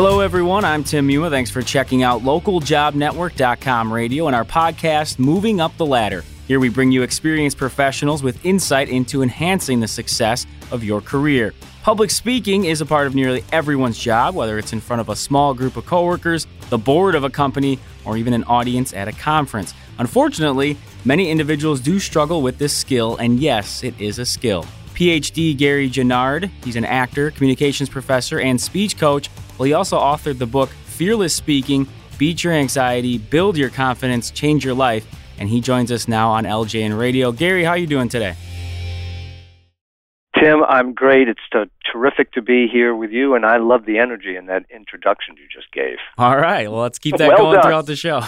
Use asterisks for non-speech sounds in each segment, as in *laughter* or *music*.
Hello, everyone. I'm Tim Muma. Thanks for checking out localjobnetwork.com radio and our podcast, Moving Up the Ladder. Here we bring you experienced professionals with insight into enhancing the success of your career. Public speaking is a part of nearly everyone's job, whether it's in front of a small group of coworkers, the board of a company, or even an audience at a conference. Unfortunately, many individuals do struggle with this skill, and yes, it is a skill. PhD Gary Genard, he's an actor, communications professor, and speech coach. Well, he also authored the book Fearless Speaking Beat Your Anxiety, Build Your Confidence, Change Your Life. And he joins us now on LJN Radio. Gary, how are you doing today? Tim, I'm great. It's t- terrific to be here with you, and I love the energy in that introduction you just gave. All right. Well, let's keep that well going done. throughout the show.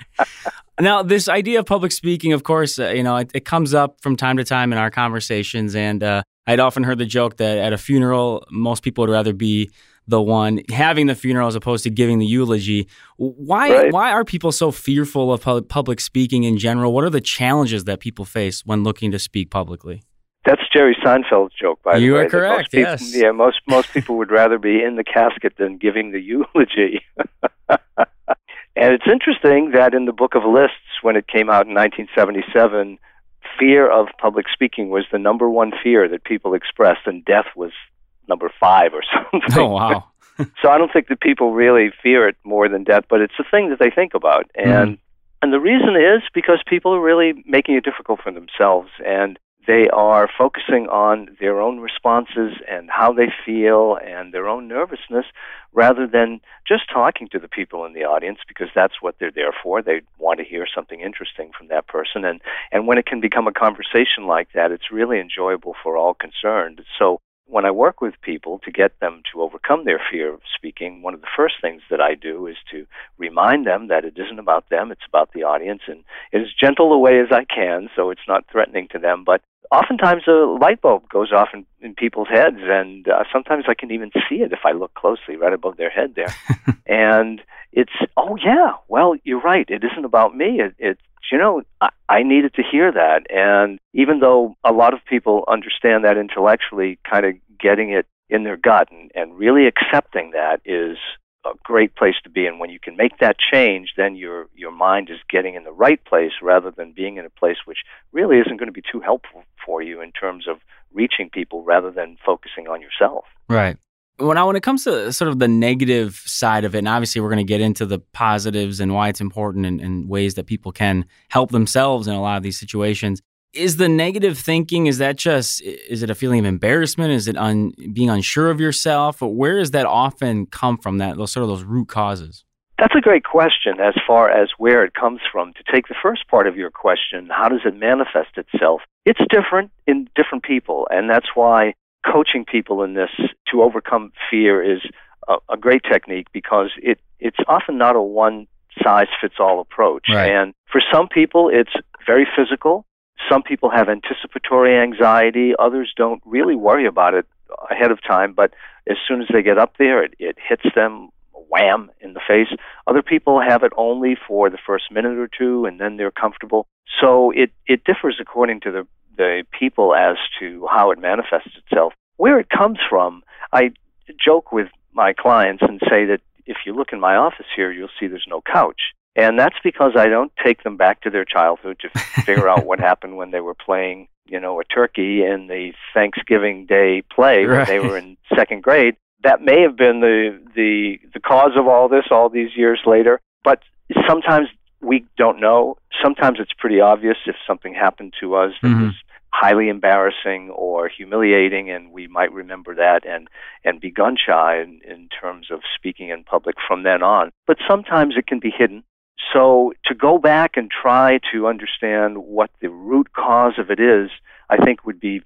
*laughs* now, this idea of public speaking, of course, uh, you know, it, it, comes up from time to time in our conversations, and uh, I'd often heard the joke that at a funeral, most people would rather be the one having the funeral as opposed to giving the eulogy. Why right. why are people so fearful of public speaking in general? What are the challenges that people face when looking to speak publicly? That's Jerry Seinfeld's joke, by you the way. You are correct. People, yes. Yeah, most most people would rather be in the casket than giving the eulogy. *laughs* and it's interesting that in the Book of Lists, when it came out in 1977, fear of public speaking was the number one fear that people expressed, and death was number five or *laughs* something. Oh wow! *laughs* so I don't think that people really fear it more than death, but it's the thing that they think about, and mm. and the reason is because people are really making it difficult for themselves, and they are focusing on their own responses and how they feel and their own nervousness rather than just talking to the people in the audience because that's what they're there for. They want to hear something interesting from that person and and when it can become a conversation like that, it's really enjoyable for all concerned. So when I work with people to get them to overcome their fear of speaking, one of the first things that I do is to remind them that it isn't about them, it's about the audience, and in as gentle a way as I can so it's not threatening to them. But oftentimes a light bulb goes off in, in people's heads, and uh, sometimes I can even see it if I look closely right above their head there. *laughs* and it's, oh, yeah, well, you're right. It isn't about me. It, it's you know, I, I needed to hear that. And even though a lot of people understand that intellectually, kind of getting it in their gut and, and really accepting that is a great place to be. And when you can make that change, then your your mind is getting in the right place rather than being in a place which really isn't going to be too helpful for you in terms of reaching people rather than focusing on yourself. Right when I, when it comes to sort of the negative side of it, and obviously we're going to get into the positives and why it's important and, and, ways that people can help themselves in a lot of these situations. Is the negative thinking? Is that just? Is it a feeling of embarrassment? Is it un, being unsure of yourself? Where does that often come from? That those sort of those root causes. That's a great question as far as where it comes from. To take the first part of your question, how does it manifest itself? It's different in different people, and that's why coaching people in this to overcome fear is a, a great technique because it it's often not a one size fits all approach. Right. And for some people, it's very physical. Some people have anticipatory anxiety. Others don't really worry about it ahead of time, but as soon as they get up there, it, it hits them wham in the face. Other people have it only for the first minute or two, and then they're comfortable. So it, it differs according to the the people as to how it manifests itself. Where it comes from, I joke with my clients and say that if you look in my office here, you'll see there's no couch. And that's because I don't take them back to their childhood to *laughs* figure out what happened when they were playing, you know, a turkey in the Thanksgiving Day play right. when they were in second grade. That may have been the the the cause of all this all these years later. But sometimes we don't know. Sometimes it's pretty obvious if something happened to us that mm-hmm. was highly embarrassing or humiliating, and we might remember that and and be gun shy in, in terms of speaking in public from then on. But sometimes it can be hidden. So to go back and try to understand what the root cause of it is, I think would be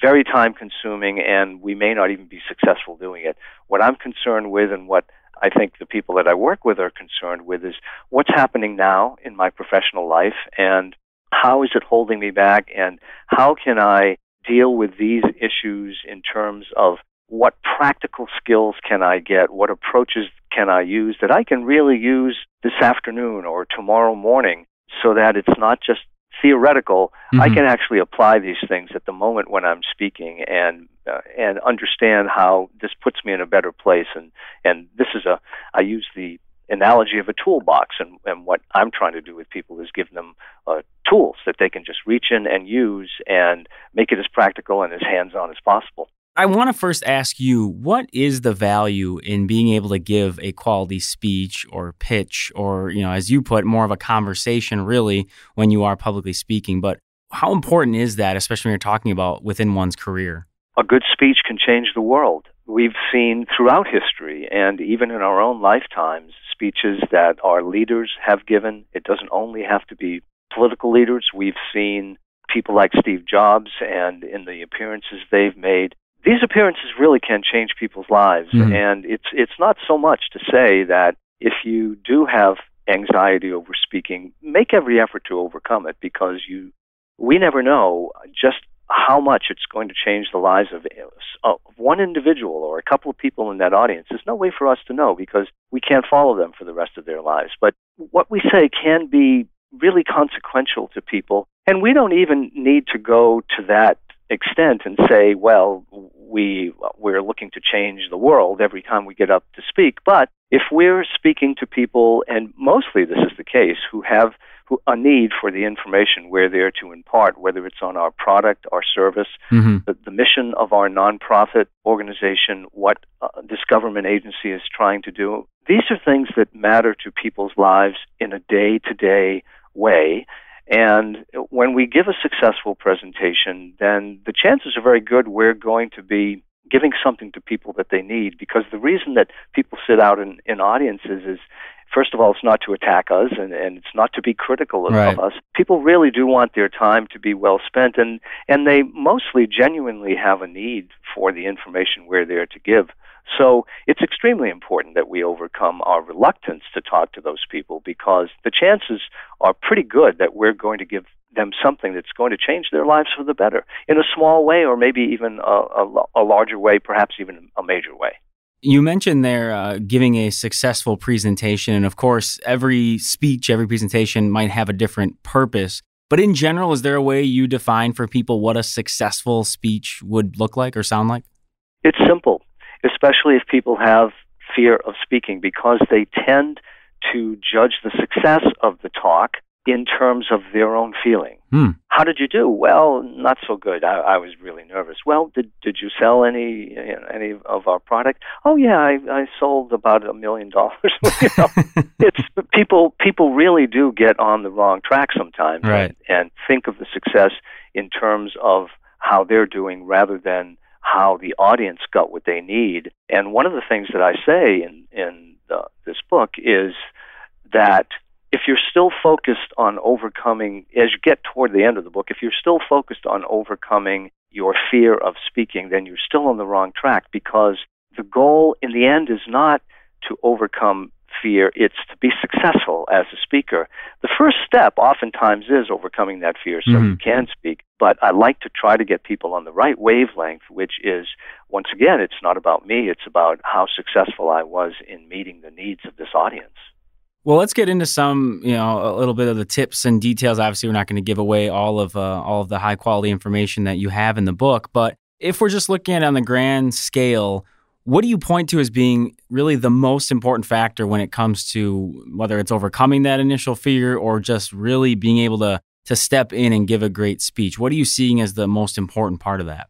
very time consuming, and we may not even be successful doing it. What I'm concerned with, and what I think the people that I work with are concerned with, is what's happening now in my professional life, and how is it holding me back and how can I deal with these issues in terms of what practical skills can I get? What approaches can I use that I can really use this afternoon or tomorrow morning so that it's not just theoretical. Mm-hmm. I can actually apply these things at the moment when I'm speaking and uh, and understand how this puts me in a better place. And and this is a I use the analogy of a toolbox, and and what I'm trying to do with people is give them uh, tools that they can just reach in and use and make it as practical and as hands-on as possible. I want to first ask you what is the value in being able to give a quality speech or pitch or, you know, as you put, more of a conversation really when you are publicly speaking. But how important is that, especially when you're talking about within one's career? A good speech can change the world. We've seen throughout history and even in our own lifetimes speeches that our leaders have given. It doesn't only have to be political leaders. We've seen people like Steve Jobs and in the appearances they've made these appearances really can change people's lives mm-hmm. and it's it's not so much to say that if you do have anxiety over speaking make every effort to overcome it because you we never know just how much it's going to change the lives of, of one individual or a couple of people in that audience. There's no way for us to know because we can't follow them for the rest of their lives. But what we say can be really consequential to people. And we don't even need to go to that extent and say, well, we we're looking to change the world every time we get up to speak. But if we're speaking to people, and mostly this is the case, who have who, a need for the information we're there to impart, whether it's on our product, our service, mm-hmm. the, the, mission of our nonprofit organization, what uh, this government agency is trying to do. These are things that matter to people's lives in a day to day way. And when we give a successful presentation, then the chances are very good we're going to be giving something to people that they need because the reason that people sit out in, in audiences is first of all it's not to attack us and, and it's not to be critical of, right. us people really do want their time to be well spent and and they mostly genuinely have a need for the information we're there to give so it's extremely important that we overcome our reluctance to talk to those people because the chances are pretty good that we're going to give them something that's going to change their lives for the better in a small way or maybe even a, a, a larger way, perhaps even a major way. You mentioned there uh, giving a successful presentation. And of course, every speech, every presentation might have a different purpose. But in general, is there a way you define for people what a successful speech would look like or sound like? It's simple especially if people have fear of speaking, because they tend to judge the success of the talk in terms of their own feeling. Hmm. How did you do? Well, not so good. I, I was really nervous. Well, did did you sell any you know, any of our product? Oh yeah, I, I sold about a million dollars. *laughs* *laughs* it's people people really do get on the wrong track sometimes right. and, and think of the success in terms of how they're doing rather than how the audience got what they need. And one of the things that I say in, in the, this book is that if you're still focused on overcoming, as you get toward the end of the book, if you're still focused on overcoming your fear of speaking, then you're still on the wrong track because the goal in the end is not to overcome fear, it's to be successful as a speaker. The first step oftentimes is overcoming that fear so mm-hmm. you can speak. But I like to try to get people on the right wavelength, which is, once again, it's not about me, it's about how successful I was in meeting the needs of this audience. Well, let's get into some, you know, a little bit of the tips and details. Obviously, we're not going to give away all of uh, all of the high quality information that you have in the book, but if we're just looking at it on the grand scale, what do you point to as being really the most important factor when it comes to whether it's overcoming that initial fear or just really being able to to step in and give a great speech? What are you seeing as the most important part of that?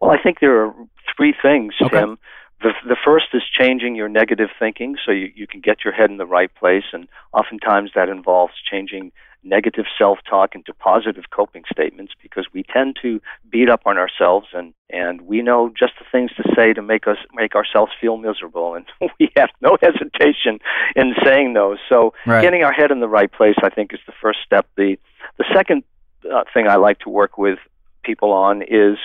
Well, I think there are three things, okay. Tim. The, the first is changing your negative thinking so you, you can get your head in the right place, and oftentimes that involves changing negative self talk into positive coping statements because we tend to beat up on ourselves and, and we know just the things to say to make us make ourselves feel miserable and *laughs* we have no hesitation in saying those. So right. getting our head in the right place I think is the first step. The the second uh, thing I like to work with people on is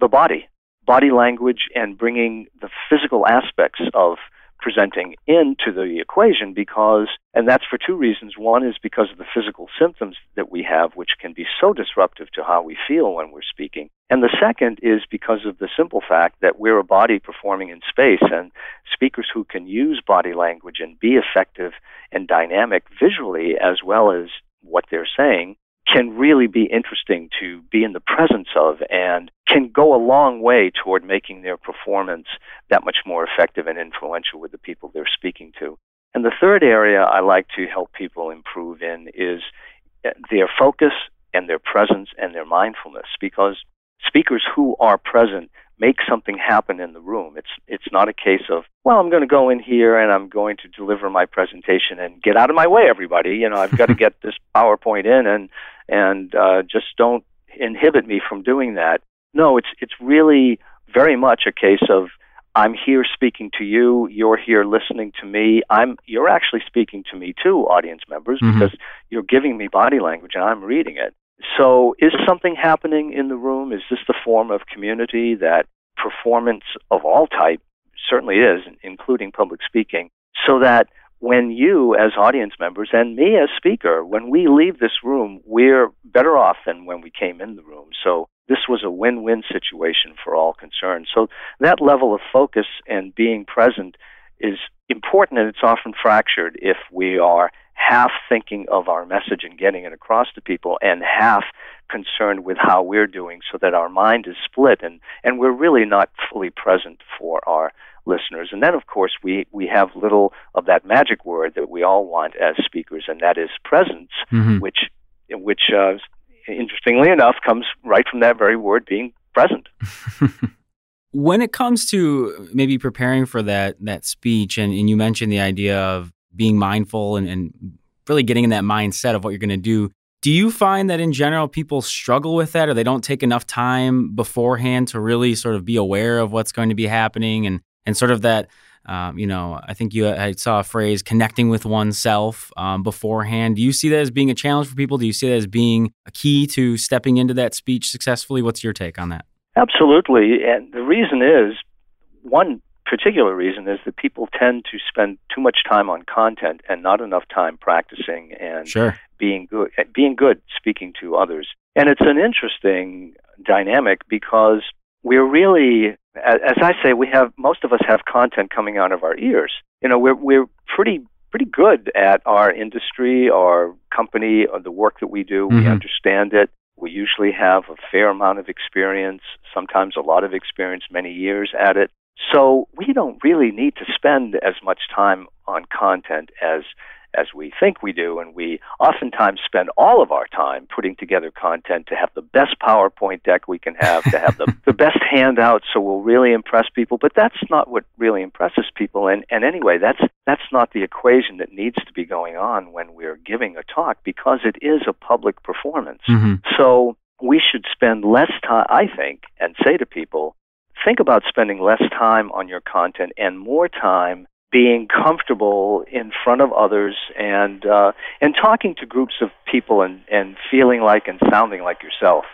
the body. Body language and bringing the physical aspects of presenting into the equation because, and that's for two reasons. One is because of the physical symptoms that we have, which can be so disruptive to how we feel when we're speaking. And the second is because of the simple fact that we're a body performing in space, and speakers who can use body language and be effective and dynamic visually as well as what they're saying can really be interesting to be in the presence of and can go a long way toward making their performance that much more effective and influential with the people they're speaking to. And the third area I like to help people improve in is uh, their focus and their presence and their mindfulness because speakers who are present make something happen in the room. It's it's not a case of well, I'm going to go in here and I'm going to deliver my presentation and get out of my way, everybody. You know, I've got to *laughs* get this PowerPoint in and and uh, just don't inhibit me from doing that. No, it's it's really very much a case of I'm here speaking to you. You're here listening to me. I'm you're actually speaking to me too, audience members, mm-hmm. because you're giving me body language and I'm reading it. So, is something happening in the room? Is this the form of community that performance of all type certainly is, including public speaking, so that when you, as audience members, and me as speaker, when we leave this room, we're better off than when we came in the room. So, this was a win win situation for all concerned. So, that level of focus and being present is important, and it's often fractured if we are half thinking of our message and getting it across to people, and half concerned with how we're doing so that our mind is split and, and we're really not fully present for our listeners. And then, of course, we, we have little of that magic word that we all want as speakers, and that is presence, mm-hmm. which, which uh, interestingly enough, comes right from that very word being present. *laughs* when it comes to maybe preparing for that that speech, and, and you mentioned the idea of being mindful and, and really getting in that mindset of what you're going to do. Do you find that in general people struggle with that or they don't take enough time beforehand to really sort of be aware of what's going to be happening and, and sort of that, um, you know, I think you I saw a phrase connecting with oneself um, beforehand. Do you see that as being a challenge for people? Do you see that as being a key to stepping into that speech successfully? What's your take on that? Absolutely. And the reason is one particular reason is that people tend to spend too much time on content and not enough time practicing and sure. being good being good speaking to others. And it's an interesting dynamic because we're really as I say we have most of us have content coming out of our ears. You know, we're we're pretty pretty good at our industry, our company, or the work that we do. Mm-hmm. We understand it. We usually have a fair amount of experience, sometimes a lot of experience, many years at it. So we don't really need to spend as much time on content as as we think we do, and we oftentimes spend all of our time putting together content to have the best PowerPoint deck we can have, to have the, *laughs* the best handout so we'll really impress people. But that's not what really impresses people. And, and anyway, that's that's not the equation that needs to be going on when we're giving a talk because it is a public performance. Mm-hmm. So we should spend less time, I think, and say to people, think about spending less time on your content and more time being comfortable in front of others and uh, and talking to groups of people and, and feeling like and sounding like yourself.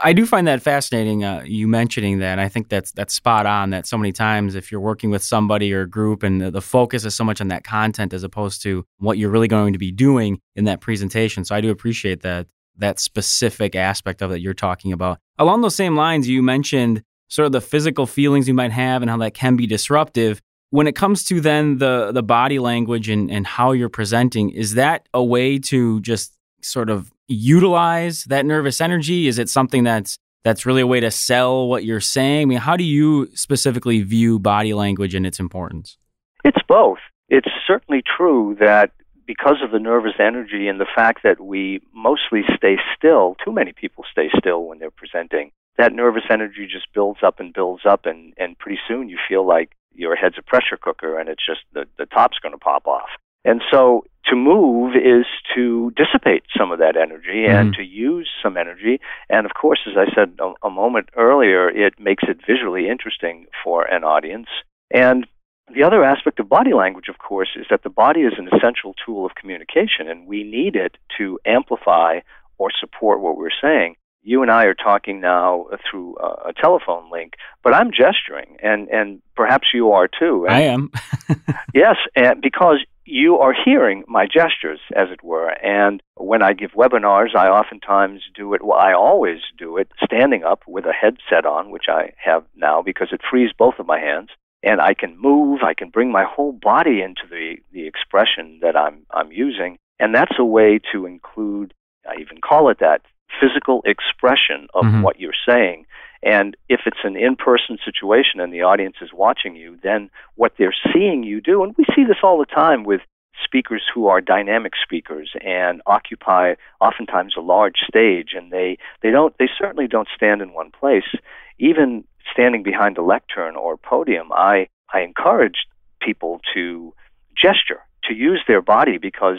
I do find that fascinating. Uh, you mentioning that, I think that's that's spot on. That so many times, if you're working with somebody or a group, and the, the, focus is so much on that content as opposed to what you're really going to be doing in that presentation. So I do appreciate that that specific aspect of it you're talking about. Along those same lines, you mentioned sort of the physical feelings you might have and how that can be disruptive. When it comes to then the the body language and, and how you're presenting, is that a way to just sort of utilize that nervous energy? Is it something that's that's really a way to sell what you're saying? I mean, how do you specifically view body language and its importance? It's both. It's certainly true that because of the nervous energy and the fact that we mostly stay still, too many people stay still when they're presenting, that nervous energy just builds up and builds up, and, and pretty soon you feel like your head's a pressure cooker and it's just the, the top's going to pop off. And so to move is to dissipate some of that energy and mm-hmm. to use some energy. And of course, as I said a, a moment earlier, it makes it visually interesting for an audience. And the other aspect of body language, of course, is that the body is an essential tool of communication, and we need it to amplify or support what we're saying you and I are talking now through a telephone link, but I'm gesturing, and and perhaps you are too. And I am. *laughs* yes, and because you are hearing my gestures, as it were. And when I give webinars, I oftentimes do it. Well, I always do it standing up with a headset on, which I have now because it frees both of my hands, and I can move. I can bring my whole body into the the expression that I'm I'm using, and that's a way to include I even call it that, physical expression of Mhm. what you're saying. And if it's an in person situation and the audience is watching you, then what they're seeing you do, and we see this all the time with speakers who are dynamic speakers and occupy oftentimes a large stage and they, they don't they certainly don't stand in one place. Even standing behind a lectern or podium, I, I encourage people to gesture, to use their body because,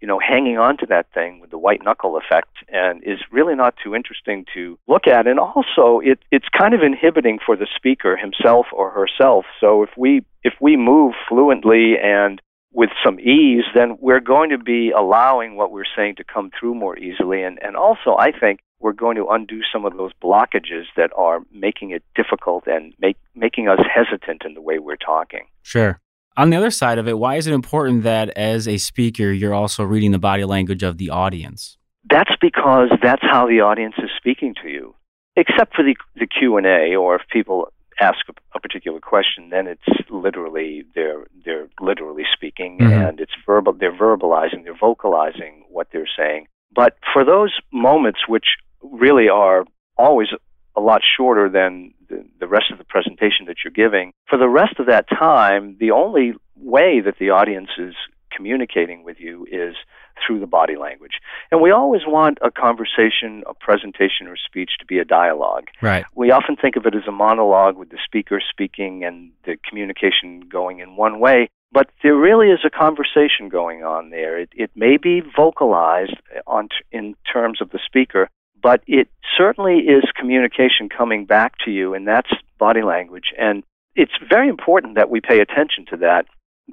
you know, hanging on to that thing with the white knuckle effect and is really not too interesting to look at. And also it, it's kind of inhibiting for the speaker himself or herself. So if we if we move fluently and with some ease, then we're going to be allowing what we're saying to come through more easily. And, and also, I think we're going to undo some of those blockages that are making it difficult and make, making us hesitant in the way we're talking. Sure. On the other side of it, why is it important that as a speaker, you're also reading the body language of the audience? That's because that's how the audience is speaking to you. Except for the, the Q&A or if people ask a, a particular question, then it's literally they're they're literally speaking Mhm. and it's verbal. They're verbalizing, they're vocalizing what they're saying. But for those moments, which really are always a lot shorter than the, the rest of the presentation that you're giving, for the rest of that time, the only way that the audience is communicating with you is through the body language. And we always want a conversation, a presentation, or speech to be a dialogue Right. we often think of it as a monologue with the speaker speaking and the communication going in one way, but there really is a conversation going on there. It, it may be vocalized on t- in terms of the speaker, but it certainly is communication coming back to you, and that's body language. And it's very important that we pay attention to that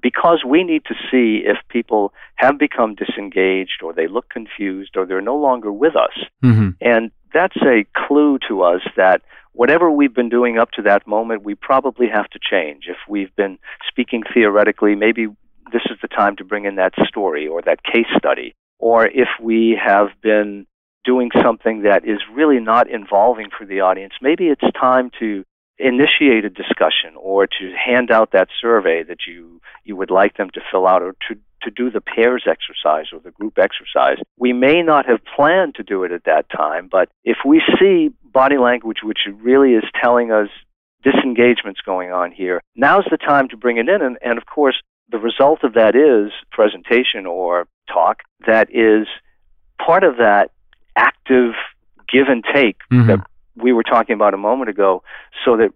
because we need to see if people have become disengaged or they look confused or they're no longer with us. hmm And that's a clue to us that whatever we've been doing up to that moment, we probably have to change. If we've been speaking theoretically, maybe this is the time to bring in that story or that case study. Or if we have been doing something that is really not involving for the audience, maybe it's time to initiate a discussion or to hand out that survey that you, you would like them to fill out or to, to do the pairs exercise or the group exercise. We may not have planned to do it at that time, but if we see body language which really is telling us disengagements going on here, now's the time to bring it in. And, and of course, the result of that is presentation or talk that is part of that active give and take Mhm. that we were talking about a moment ago, so that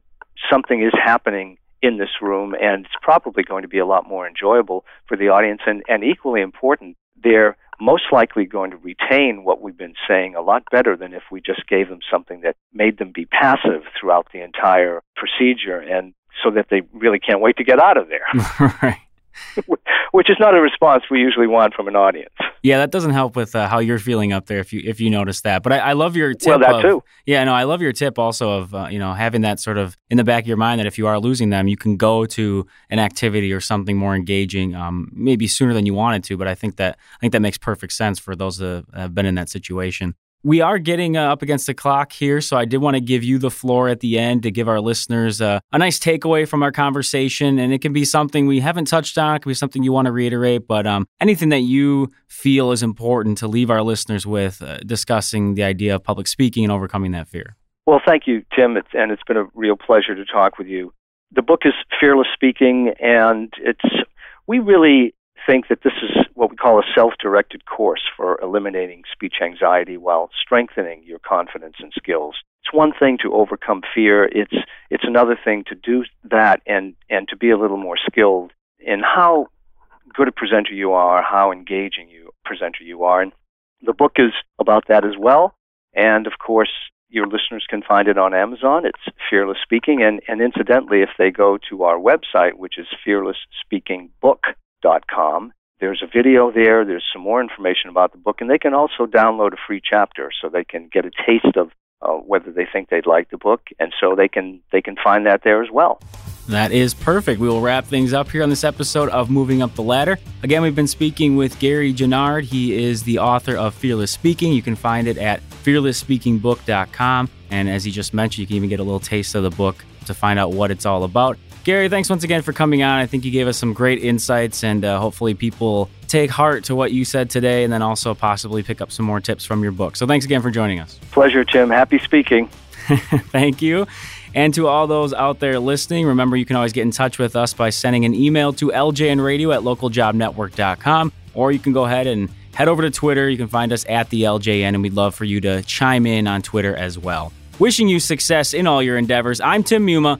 something is happening in this room, and it's probably going to be a lot more enjoyable for the audience. And, and equally important, they're most likely going to retain what we've been saying a lot better than if we just gave them something that made them be passive throughout the entire procedure, and so that they really can't wait to get out of there, *laughs* right. *laughs* which is not a response we usually want from an audience. Yeah, that doesn't help with uh, how you're feeling up there if you if you notice that. But I, I love your tip. well, that of- too. Yeah, no, I love your tip also of uh, you know having that sort of in the back of your mind that if you are losing them, you can go to an activity or something more engaging, um, maybe sooner than you wanted to. But I think that I think that makes perfect sense for those that have been in that situation. We are getting uh, up against the clock here, so I did want to give you the floor at the end to give our listeners uh, a nice takeaway from our conversation, and it can be something we haven't touched on, it can be something you want to reiterate, but um, anything that you feel is important to leave our listeners with uh, discussing the idea of public speaking and overcoming that fear. Well, thank you, Tim, it's, and it's been a real pleasure to talk with you. The book is Fearless Speaking, and it's we really think that this is what we call a self-directed course for eliminating speech anxiety while strengthening your confidence and skills. It's one thing to overcome fear. It's it's another thing to do that and and to be a little more skilled in how good a presenter you are, how engaging you presenter you are. And the book is about that as well. And of course, your listeners can find it on Amazon. It's Fearless Speaking. And, and incidentally, if they go to our website, which is fearlessspeakingbook.com, there's a video there. There's some more information about the book. And they can also download a free chapter so they can get a taste of uh, whether they think they'd like the book. And so they can, they can find that there as well. That is perfect. We will wrap things up here on this episode of Moving Up the Ladder. Again, we've been speaking with Gary Genard. He is the author of Fearless Speaking. You can find it at fearlessspeakingbook.com. And as he just mentioned, you can even get a little taste of the book to find out what it's all about. Gary, thanks once again for coming on. I think you gave us some great insights, and uh, hopefully, people take heart to what you said today and then also possibly pick up some more tips from your book. So thanks again for joining us. Pleasure, Tim. Happy speaking. *laughs* *laughs* Thank you. And to all those out there listening, remember you can always get in touch with us by sending an email to ljnradio at localjobnetwork.com, or you can go ahead and head over to Twitter. You can find us at the LJN, and we'd love for you to chime in on Twitter as well. Wishing you success in all your endeavors. I'm Tim Muma.